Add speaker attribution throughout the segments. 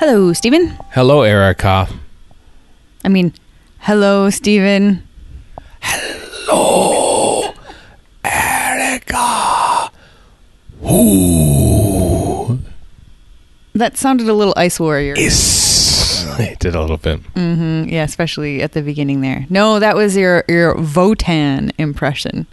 Speaker 1: Hello, Steven.
Speaker 2: Hello, Erika.
Speaker 1: I mean, hello, Steven.
Speaker 2: Hello, Erika. Who
Speaker 1: That sounded a little Ice Warrior.
Speaker 2: is? I did a little bit.
Speaker 1: Mm-hmm. yeah, especially at the beginning there. No, that was your your Votan impression.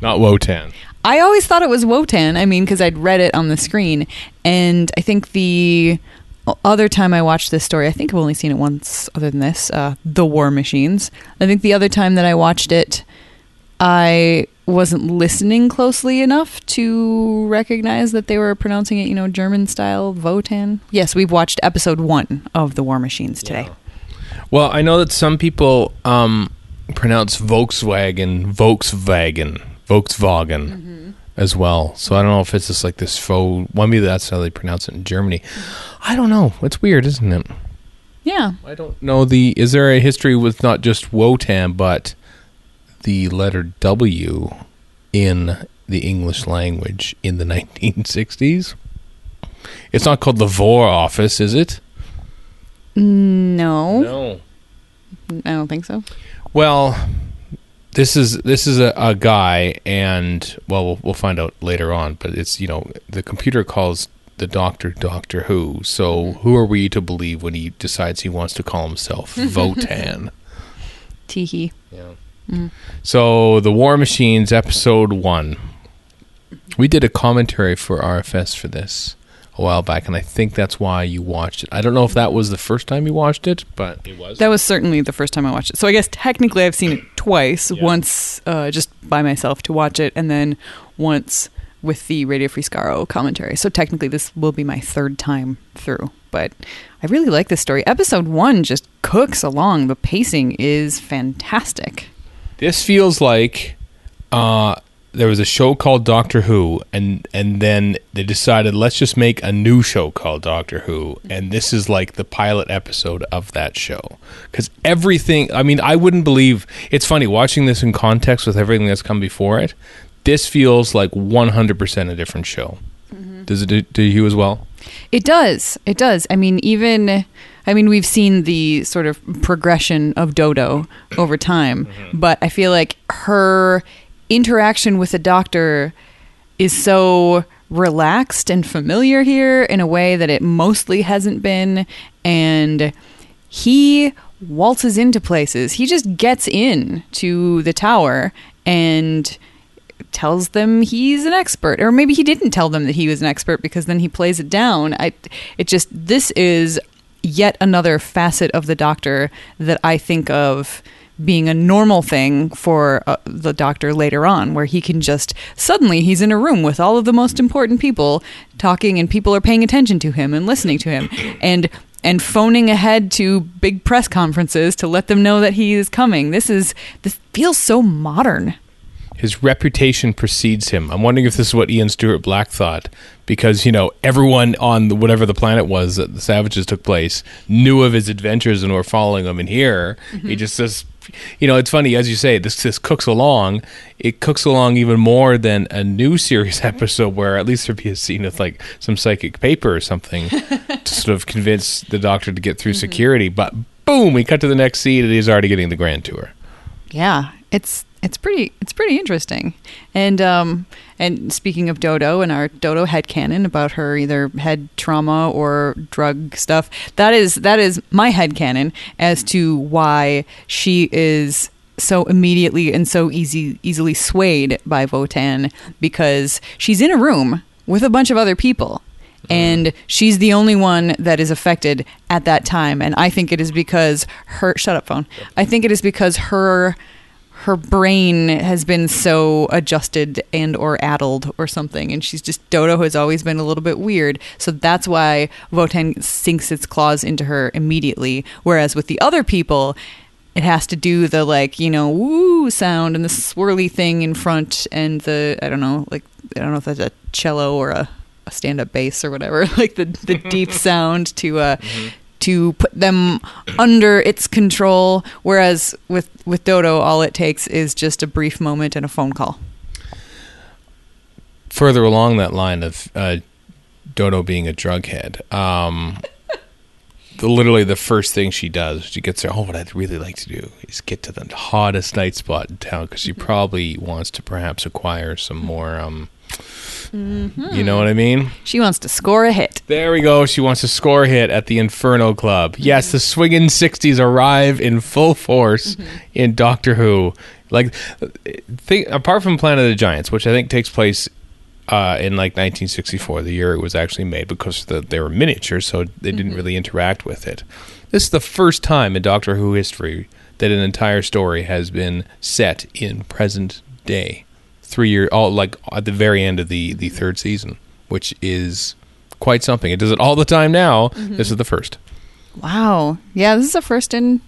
Speaker 2: Not Wotan.
Speaker 1: I always thought it was Wotan. I mean, because I'd read it on the screen, and I think the other time I watched this story, I think I've only seen it once. Other than this, uh, the War Machines. I think the other time that I watched it, I wasn't listening closely enough to recognize that they were pronouncing it, you know, German style Votan. Yes, we've watched episode one of the War Machines today.
Speaker 2: Well, I know that some people um, pronounce Volkswagen Volkswagen Volkswagen as well. So I don't know if it's just like this faux. Well, maybe that's how they pronounce it in Germany. I don't know. It's weird, isn't it?
Speaker 1: Yeah,
Speaker 2: I don't know the. Is there a history with not just Wotan, but the letter W in the English language in the 1960s? It's not called the Vor Office, is it?
Speaker 1: no,
Speaker 2: No.
Speaker 1: I don't think so.
Speaker 2: Well, this is this is a, a guy, and well, well, we'll find out later on. But it's you know the computer calls the doctor Doctor Who. So who are we to believe when he decides he wants to call himself Votan?
Speaker 1: Teehee.
Speaker 2: Yeah. Mm. So the War Machines episode one. We did a commentary for RFS for this a while back, and I think that's why you watched it. I don't know if that was the first time you watched it, but it was.
Speaker 1: That was certainly the first time I watched it. So I guess technically I've seen it twice.
Speaker 2: Yeah.
Speaker 1: Once uh, just by myself to watch it, and then once with the Radio Free Skaro commentary. So technically this will be my third time through. But I really like this story. Episode one just cooks along. The pacing is fantastic.
Speaker 2: This feels like uh, there was a show called Doctor Who, and and then they decided let's just make a new show called Doctor Who, and this is like the pilot episode of that show because everything. I mean, I wouldn't believe. It's funny watching this in context with everything that's come before it. This feels like 100% a different show. Mm-hmm. Does it do, do you as well?
Speaker 1: It does. It does. I mean, even I mean, we've seen the sort of progression of Dodo over time, mm-hmm. but I feel like her interaction with the doctor is so relaxed and familiar here in a way that it mostly hasn't been and he waltzes into places. He just gets in to the tower and tells them he's an expert or maybe he didn't tell them that he was an expert because then he plays it down i it just this is yet another facet of the doctor that i think of being a normal thing for uh, the doctor later on where he can just suddenly he's in a room with all of the most important people talking and people are paying attention to him and listening to him and and phoning ahead to big press conferences to let them know that he is coming this is this feels so modern
Speaker 2: his reputation precedes him. I'm wondering if this is what Ian Stuart Black thought, because you know everyone on the, whatever the planet was that the Savages took place knew of his adventures and were following him. And here, he just says, you know, it's funny as you say. This this cooks along. It cooks along even more than a new series episode, where at least there'd be a scene with like some psychic paper or something to sort of convince the Doctor to get through mm-hmm. security. But boom, we cut to the next scene, and he's already getting the grand tour.
Speaker 1: Yeah, it's it's pretty it's pretty interesting. And um and speaking of Dodo and our Dodo head headcanon about her either head trauma or drug stuff, that is that is my headcanon as to why she is so immediately and so easy easily swayed by Votan because she's in a room with a bunch of other people. And she's the only one that is affected at that time. And i think it is because her shut up phone. I think it is because her her brain has been so adjusted and or addled or something and she's just dodo has always been a little bit weird. So that's why votan sinks its claws into her immediately. Whereas with the other people it has to do the like you know woo sound and the swirly thing in front and the i don't know like i don't know if that's a cello or a, a stand-up bass or whatever like the the deep sound to uh to put them under its control whereas with with dodo all it takes is just a brief moment and a phone call
Speaker 2: further along that line of uh, Dodo being a drug head, um, the, literally the first thing she does. She gets there. Oh, what I'd really like to do is get to the hottest night spot in town because she probably wants to perhaps acquire some more. Um, You know what I mean?
Speaker 1: She wants to score a hit.
Speaker 2: There we go. She wants to score a hit at the Inferno Club. Yes, the swinging 60s arrive in full force in Doctor Who. Like, think, apart from Planet of the Giants, which I think takes place uh, in like 1964, the year it was actually made, because the, they were miniatures, so they didn't really interact with it. This is the first time in Doctor Who history that an entire story has been set in present day. Three year, all like at the very end of the the third season, which is quite something. It does it all the time now. Mm-hmm. This is the first.
Speaker 1: Wow. Yeah, this is a first in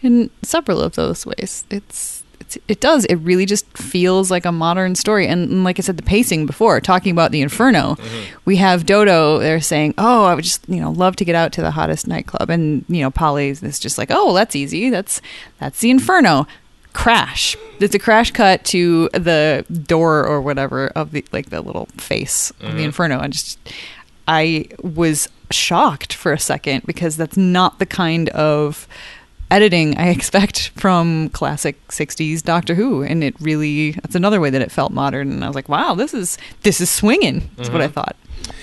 Speaker 1: in several of those ways. It's it's it does. It really just feels like a modern story. And, and like I said, the pacing before, talking about the Inferno, mm-hmm. we have Dodo there saying, "Oh, I would just you know love to get out to the hottest nightclub," and you know Polly is just like, "Oh, that's easy. That's that's the Inferno." Crash. It's a crash cut to the door or whatever of the like the little face of the Inferno. And just I was shocked for a second because that's not the kind of editing I expect from classic 60s Doctor Who and it really that's another way that it felt modern and I was like wow this is this is swinging that's what I thought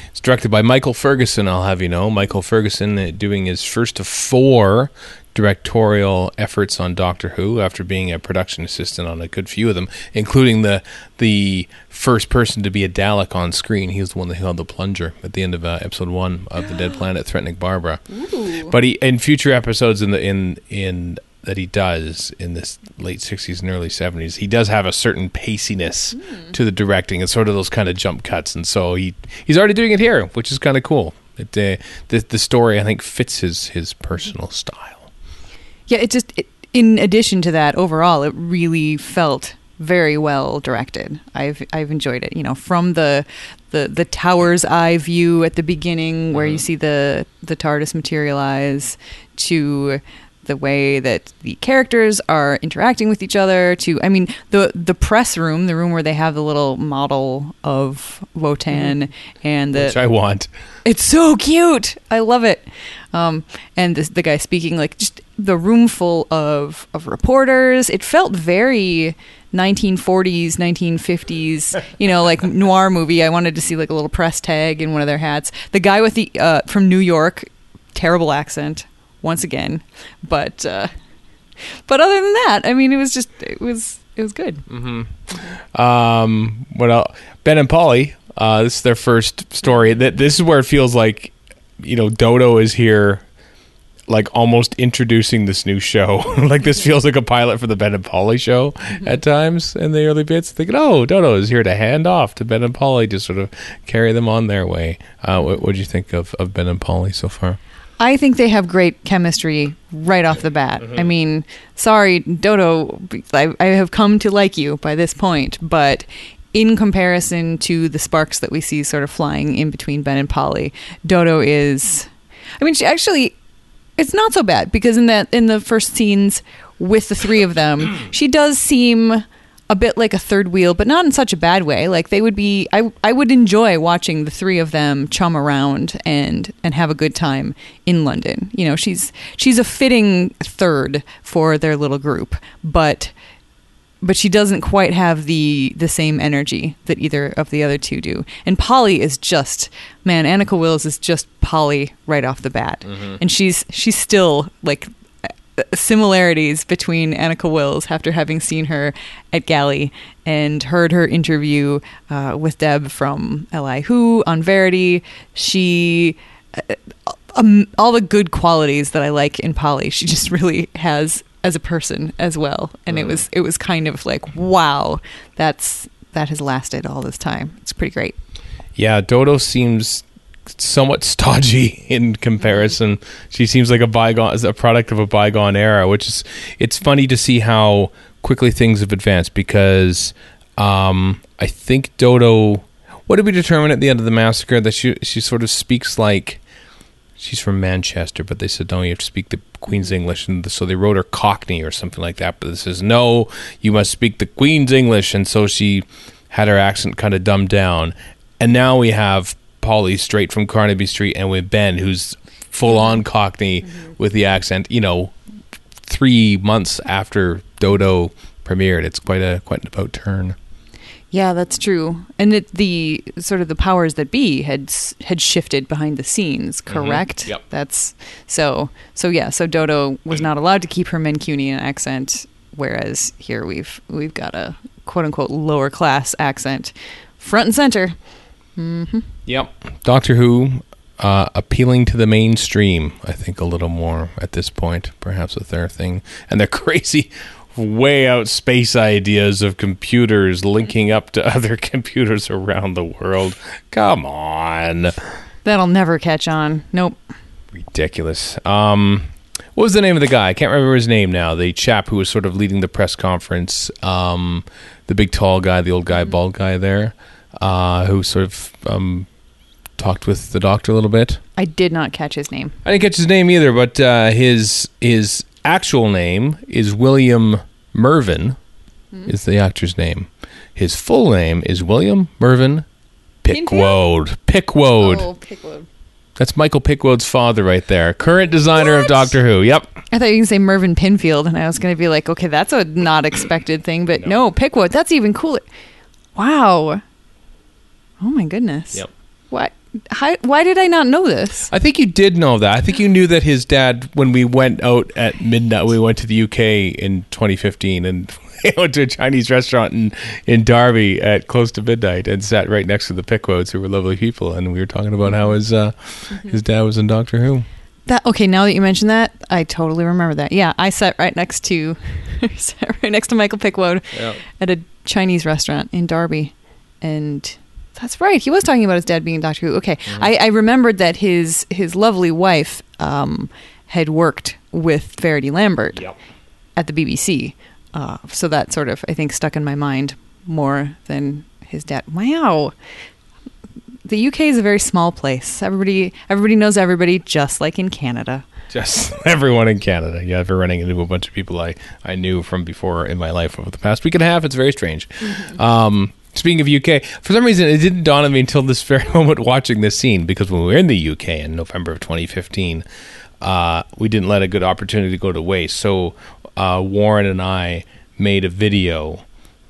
Speaker 2: It's directed by Michael Ferguson. I'll have you know, Michael Ferguson uh, doing his first of four directorial efforts on Doctor Who after being a production assistant on a good few of them, including the the first person to be a Dalek on screen. He was the one that held the plunger at the end of uh, episode one of the Dead Planet, threatening Barbara. But he in future episodes in the in in that he does in this late 60s and early 70s he does have a certain paciness to the directing. And sort of those kind of jump cuts. And so he he's already doing it here which is kind of cool. It, uh, the, the story i think fits his his personal style
Speaker 1: yeah it just it, in addition to that overall it really felt very well directed. I've I've enjoyed it. You know from the the the tower's eye view at the beginning where you mm-hmm. see the the TARDIS materialize to the way that the characters are interacting with each other to I mean the the press room the room where they have the little model of Wotan and the
Speaker 2: which i want
Speaker 1: it's so cute. I love it. Um, and this, the guy speaking, like just the room full of of reporters. It felt very 1940s, 1950s, you know, like noir movie. I wanted to see like a little press tag in one of their hats. The guy with the uh, from New York, terrible accent once again, but uh, but other than that, I mean, it was just it was it was good.
Speaker 2: Um, what else? Ben and Polly. Uh, this is their first story. That this is where it feels like, you know, Dodo is here, like almost introducing this new show. like this feels like a pilot for the Ben and Polly show at times in the early bits. Thinking, oh, Dodo is here to hand off to Ben and Polly to sort of carry them on their way. Uh, what what do you think of of Ben and Polly so far?
Speaker 1: I think they have great chemistry right off the bat. Mm-hmm. I mean, sorry, Dodo, I, I have come to like you by this point, but in comparison to the sparks that we see sort of flying in between Ben and Polly, Dodo is. I mean, she actually. It's not so bad because in that in the first scenes with the three of them, she does seem a bit like a third wheel, but not in such a bad way. Like they would be, I I would enjoy watching the three of them chum around and and have a good time in London. You know, she's she's a fitting third for their little group, but but she doesn't quite have the the same energy that either of the other two do. And Polly is just man, Anneke Wills is just Polly right off the bat, mm-hmm. and she's she's still like similarities between Anneke Wills after having seen her at Galley and heard her interview uh, with Deb from Li Who on Verity. She uh, um, all the good qualities that I like in Polly, she just really has as a person as well. And it was it was kind of like wow, that's that has lasted all this time. It's pretty great.
Speaker 2: Yeah, Dodo seems somewhat stodgy in comparison. She seems like a bygone, a product of a bygone era, which is it's funny to see how quickly things have advanced because um, I think Dodo. What did we determine at the end of the massacre that she she sort of speaks like she's from Manchester, but they said no, you have to speak the Queen's English, and so they wrote her Cockney or something like that. But this says no, you must speak the Queen's English, and so she had her accent kind of dumbed down. And now we have Polly straight from Carnaby Street, and with Ben, who's full on Cockney with the accent. You know, three months after Dodo premiered, it's quite a quite an about turn.
Speaker 1: Yeah, that's true. And it, the sort of the powers that be had had shifted behind the scenes, mm-hmm. correct?
Speaker 2: Yep.
Speaker 1: That's so so yeah, so Dodo was not allowed to keep her Mancunian accent whereas here we've we've got a quote unquote lower class accent front and center.
Speaker 2: Yep. Doctor Who uh, appealing to the mainstream, I think, a little more at this point, perhaps with their thing. And their crazy, way out space ideas of computers linking up to other computers around the world. Come on.
Speaker 1: That'll never catch on. Nope.
Speaker 2: Ridiculous. Um, what was the name of the guy? I can't remember his name now. The chap who was sort of leading the press conference. Um, the big tall guy, the old guy, bald guy there, uh, who sort of um, talked with the doctor a little bit.
Speaker 1: I did not catch his name.
Speaker 2: I didn't catch his name either, but uh, his his actual name is William Mervyn. Is the actor's name? His full name is William Mervyn Pickwode. Pickwoad.
Speaker 1: Oh, Pickwoad.
Speaker 2: That's Michael Pickwoad's father right there. Current designer of Doctor Who. Yep.
Speaker 1: I thought you can say Mervyn Pinfield, and I was going to be like, okay, that's a not expected thing, but no, Pickwoad, that's even cooler. Wow. Oh my goodness.
Speaker 2: Yep.
Speaker 1: What? How, why did I not know this?
Speaker 2: I think you did know that. I think you knew that his dad, when we went out at midnight, we went to the UK in 2015 and we went to a Chinese restaurant in, in Derby at close to midnight and sat right next to the Pickwoads, who were lovely people. And we were talking about how his, uh, his dad was in Doctor Who.
Speaker 1: That okay? Now that you mention that, I totally remember that. Yeah, I sat right next to, sat right next to Michael Pickwoad
Speaker 2: Yep.
Speaker 1: at a Chinese restaurant in Derby, and that's right. He was talking about his dad being Doctor Who. Okay, I, I remembered that his his lovely wife um, had worked with Verity Lambert at the BBC, uh, so that sort of I think stuck in my mind more than his dad. Wow. The UK is a very small place. Everybody, everybody knows everybody, just like in Canada.
Speaker 2: Just everyone in Canada. Yeah, for running into a bunch of people I, I knew from before in my life over the past week and a half. It's very strange. Um, speaking of UK, for some reason it didn't dawn on me until this very moment watching this scene because when we were in the UK in November of 2015, uh, we didn't let a good opportunity go to waste. So uh, Warren and I made a video,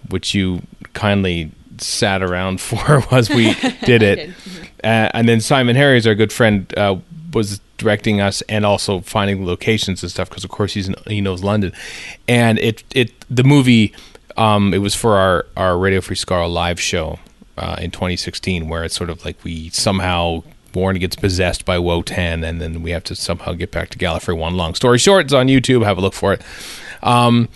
Speaker 2: which you kindly sat around for as we did it. Uh, and then Simon Harris, our good friend, uh, was directing us and also finding locations and stuff because, of course, he's in, he knows London. And it it the movie um, it was for our our Radio Free Skaro live show uh, in 2016, where it's sort of like we somehow. Warren gets possessed by Wotan, and then we have to somehow get back to Gallifrey. One long story short, it's on YouTube. Have a look for it. Um,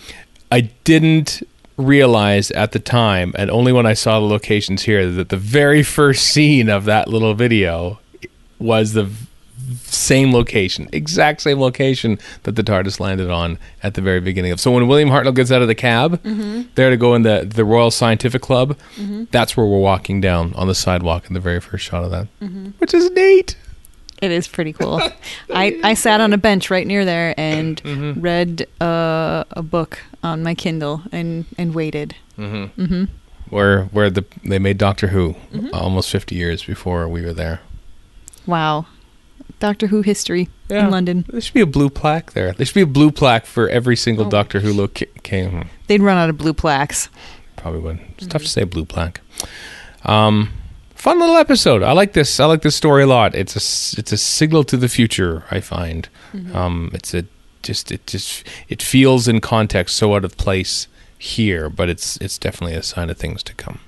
Speaker 2: I didn't realize at the time, and only when I saw the locations here, that the very first scene of that little video was the same location, exact same location that the TARDIS landed on at the very beginning of. So when William Hartnell gets out of the cab, mm-hmm. there to go in the the Royal Scientific Club, mm-hmm. that's where we're walking down on the sidewalk in the very first shot of that, mm-hmm. which is neat.
Speaker 1: It is pretty cool. I, I sat on a bench right near there and read uh, a book on my Kindle and, and waited.
Speaker 2: Where where the they made Doctor Who almost fifty years before we were there.
Speaker 1: Wow. Doctor Who history in London.
Speaker 2: There should be a blue plaque there. There should be a blue plaque for every single
Speaker 1: Oh.
Speaker 2: Doctor Who look came.
Speaker 1: They'd run out of blue plaques.
Speaker 2: Probably would. It's tough to say blue plaque. Um, fun little episode. I like this. I like this story a lot. It's a it's a signal to the future. I find. Um, it's a just it just it feels in context so out of place here, but it's it's definitely a sign of things to come.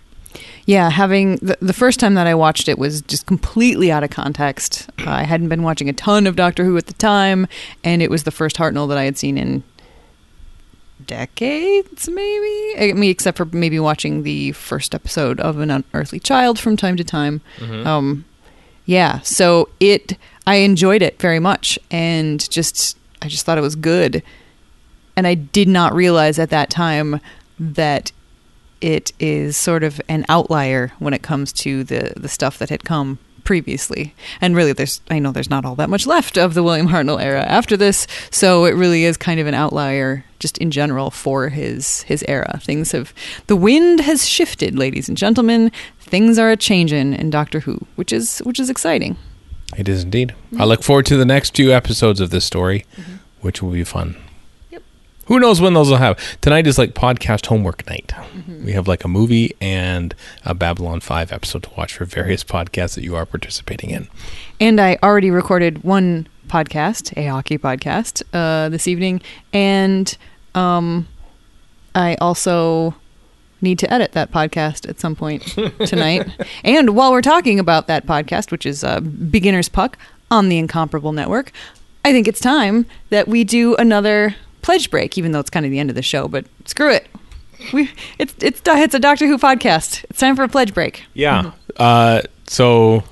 Speaker 1: Yeah, having the, the first time that I watched it was just completely out of context. Uh, I hadn't been watching a ton of Doctor Who at the time, and it was the first Hartnell that I had seen in decades, maybe. I mean, except for maybe watching the first episode of An Unearthly Child from time to time. Um, yeah, so it, I enjoyed it very much, and just, I just thought it was good, and I did not realize at that time that it is sort of an outlier when it comes to the the stuff that had come previously. And really, there's I know there's not all that much left of the William Hartnell era after this, so it really is kind of an outlier just in general for his his era. Things have the wind has shifted, ladies and gentlemen. Things are a changing in Doctor Who, which is which is exciting.
Speaker 2: It is indeed. I look forward to the next few episodes of this story, mm-hmm. which will be fun. Who knows when those will have? Tonight is like podcast homework night. We have like a movie and a Babylon 5 episode to watch for various podcasts that you are participating in.
Speaker 1: And I already recorded one podcast, a hockey podcast, uh, this evening, and um, I also need to edit that podcast at some point tonight. and while we're talking about that podcast, which is uh, Beginner's Puck on the Incomparable Network, I think it's time that we do another pledge break, even though it's kind of the end of the show. But screw it, we it's it's it's a Doctor Who podcast. It's time for a pledge break.
Speaker 2: Yeah. Uh, so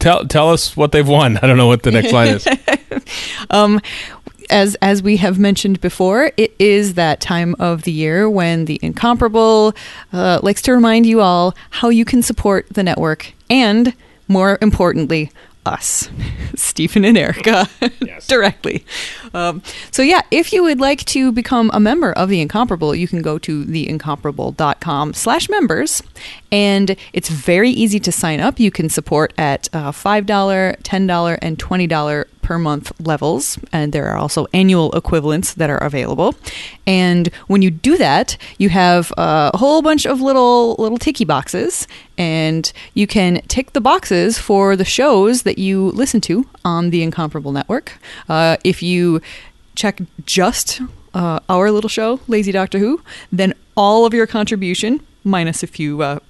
Speaker 2: tell tell us what they've won. I don't know what the next line is.
Speaker 1: Um, as as we have mentioned before, it is that time of the year when the incomparable uh, likes to remind you all how you can support the network and, more importantly, us, Steven and Erika,
Speaker 2: Yes.
Speaker 1: directly. Um, so yeah, if you would like to become a member of the Incomparable, you can go to theincomparable.com slash members, and it's very easy to sign up. You can support at uh, $5, $10, and $20 per month levels, and there are also annual equivalents that are available. And when you do that, you have a whole bunch of little little ticky boxes, and you can tick the boxes for the shows that you listen to on the Incomparable Network. Uh, if you check just uh, our little show, Lazy Doctor Who, then all of your contribution, minus a few uh,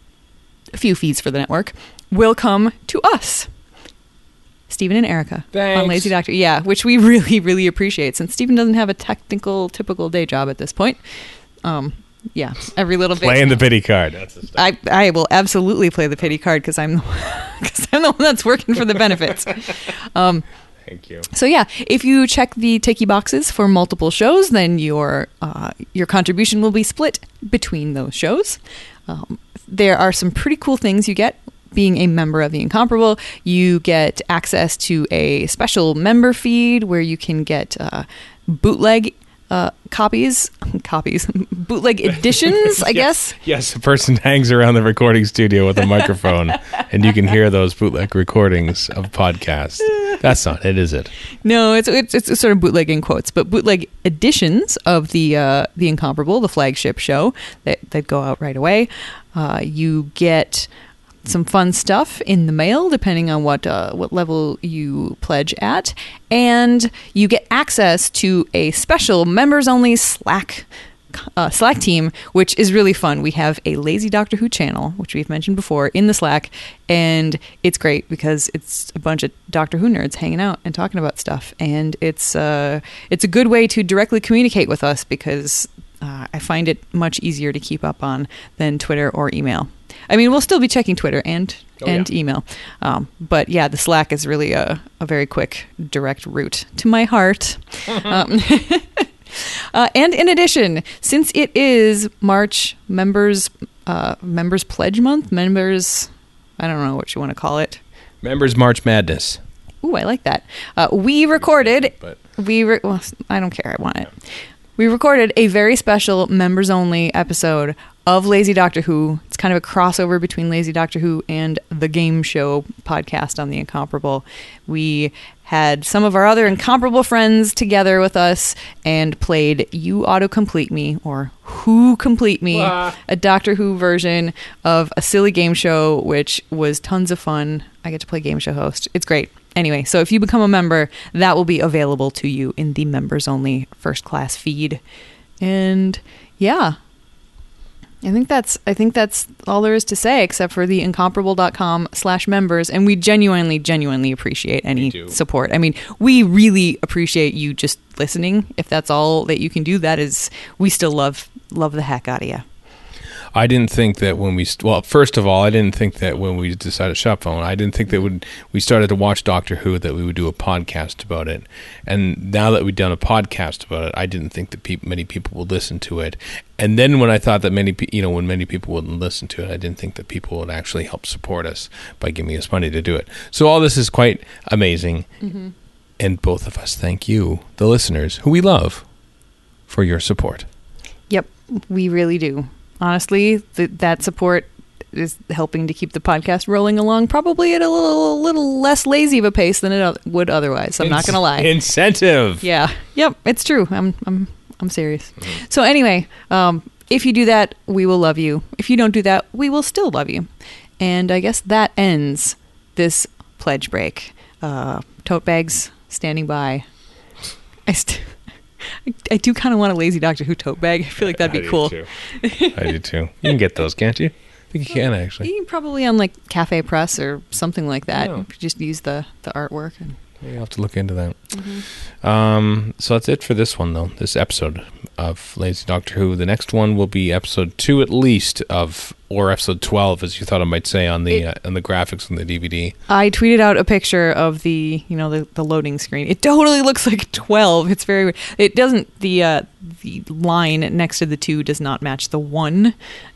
Speaker 1: few fees for the network, will come to us. Steven and Erika on Lazy Doctor. Yeah, which we really, really appreciate since Steven doesn't have a technical, typical day job at this point. Um, yeah, every little bit.
Speaker 2: Playing the pity card. That's the.
Speaker 1: I, I will absolutely play the pity card because I'm because I'm the one that's working for the benefits. Um,
Speaker 2: Thank you.
Speaker 1: so yeah, if you check the ticky boxes for multiple shows, then your uh, your contribution will be split between those shows. Um, there are some pretty cool things you get being a member of the Incomparable. You get access to a special member feed where you can get uh, bootleg uh, copies, copies, bootleg editions, I guess.
Speaker 2: Yes, a person hangs around the recording studio with a microphone, and you can hear those bootleg recordings of podcasts. That's not it, is it?
Speaker 1: No, it's it's it's sort of bootleg in quotes, but bootleg editions of the uh, the Incomparable, the flagship show that that go out right away. Uh, you get some fun stuff in the mail, depending on what uh, what level you pledge at, and you get access to a special members only Slack. Uh, Slack team, which is really fun. We have a Lazy Doctor Who channel, which we've mentioned before, in the Slack, and it's great because it's a bunch of Doctor Who nerds hanging out and talking about stuff, and it's uh, it's a good way to directly communicate with us because uh, I find it much easier to keep up on than Twitter or email. I mean, we'll still be checking Twitter and
Speaker 2: Oh,
Speaker 1: and
Speaker 2: yeah.
Speaker 1: email, um, but yeah, the Slack is really a, a very quick, direct route to my heart. um, uh, and in addition, since it is March members uh, members pledge month, members I don't know what you want to call it.
Speaker 2: Members March Madness.
Speaker 1: Ooh, I like that. Uh, we recorded.
Speaker 2: But
Speaker 1: We re- well, I don't care. I want it. We recorded a very special members only episode of Lazy Doctor Who. It's kind of a crossover between Lazy Doctor Who and the game show podcast on the Incomparable. We had some of our other incomparable friends together with us and played You Auto Complete Me or Who Complete Me,
Speaker 2: Wah.
Speaker 1: a Doctor Who version of a silly game show, which was tons of fun. I get to play game show host. It's great. Anyway, so if you become a member, that will be available to you in the members only first class feed. And yeah. I think that's I think that's all there is to say except for the incomparable.com slash members and we genuinely genuinely appreciate any support. I mean, we really appreciate you just listening. If that's all that you can do, that is we still love love the heck out of you.
Speaker 2: I didn't think that when we well, first of all, I didn't think that when we decided to shop phone, I didn't think that mm-hmm. when we started to watch Doctor Who that we would do a podcast about it. And now that we've done a podcast about it, I didn't think that peop many people would listen to it. And then when I thought that many, pe- you know, when many people wouldn't listen to it, I didn't think that people would actually help support us by giving us money to do it. So all this is quite amazing. Mm-hmm. And both of us thank you, the listeners, who we love, for your support.
Speaker 1: Yep, we really do. Honestly, th- that support is helping to keep the podcast rolling along, probably at a little, little less lazy of a pace than it o- would otherwise. I'm not going to lie.
Speaker 2: Incentive.
Speaker 1: Yeah. Yep. It's true. I'm. I'm. I'm serious. So anyway, um, if you do that, we will love you. If you don't do that, we will still love you. And I guess that ends this pledge break. Uh, tote bags standing by. I st- I, I do kind of want a lazy Doctor Who tote bag. I feel like that'd
Speaker 2: I
Speaker 1: be
Speaker 2: do
Speaker 1: cool.
Speaker 2: too. I do too. You can get those, can't you? I think you can actually.
Speaker 1: You can probably on like Cafe Press or something like that. Oh. You just use the the artwork. And,
Speaker 2: You'll have to look into that.
Speaker 1: Mm-hmm.
Speaker 2: Um, so that's it for this one, though. This episode of Lazy Doctor Who. The next one will be episode two, at least, of or episode twelve, as you thought I might say on the uh, on the graphics on the DVD.
Speaker 1: I tweeted out a picture of the you know the, the loading screen. It totally looks like twelve. It's very. It doesn't. The uh, the line next to the two does not match the one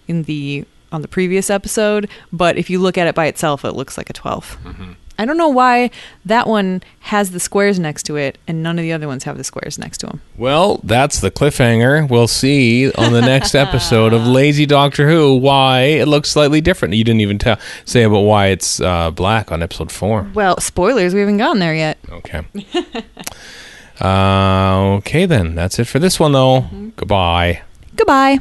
Speaker 1: in the on the previous episode. But if you look at it by itself, it looks like a 12 I don't know why that one has the squares next to it and none of the other ones have the squares next to them.
Speaker 2: Well, that's the cliffhanger. We'll see on the next episode of Lazy Doctor Who why it looks slightly different. You didn't even tell say about why it's uh, black on episode four.
Speaker 1: Well, spoilers. We haven't gotten there yet.
Speaker 2: Okay. uh, okay, then. That's it for this one, though. Goodbye.
Speaker 1: Goodbye.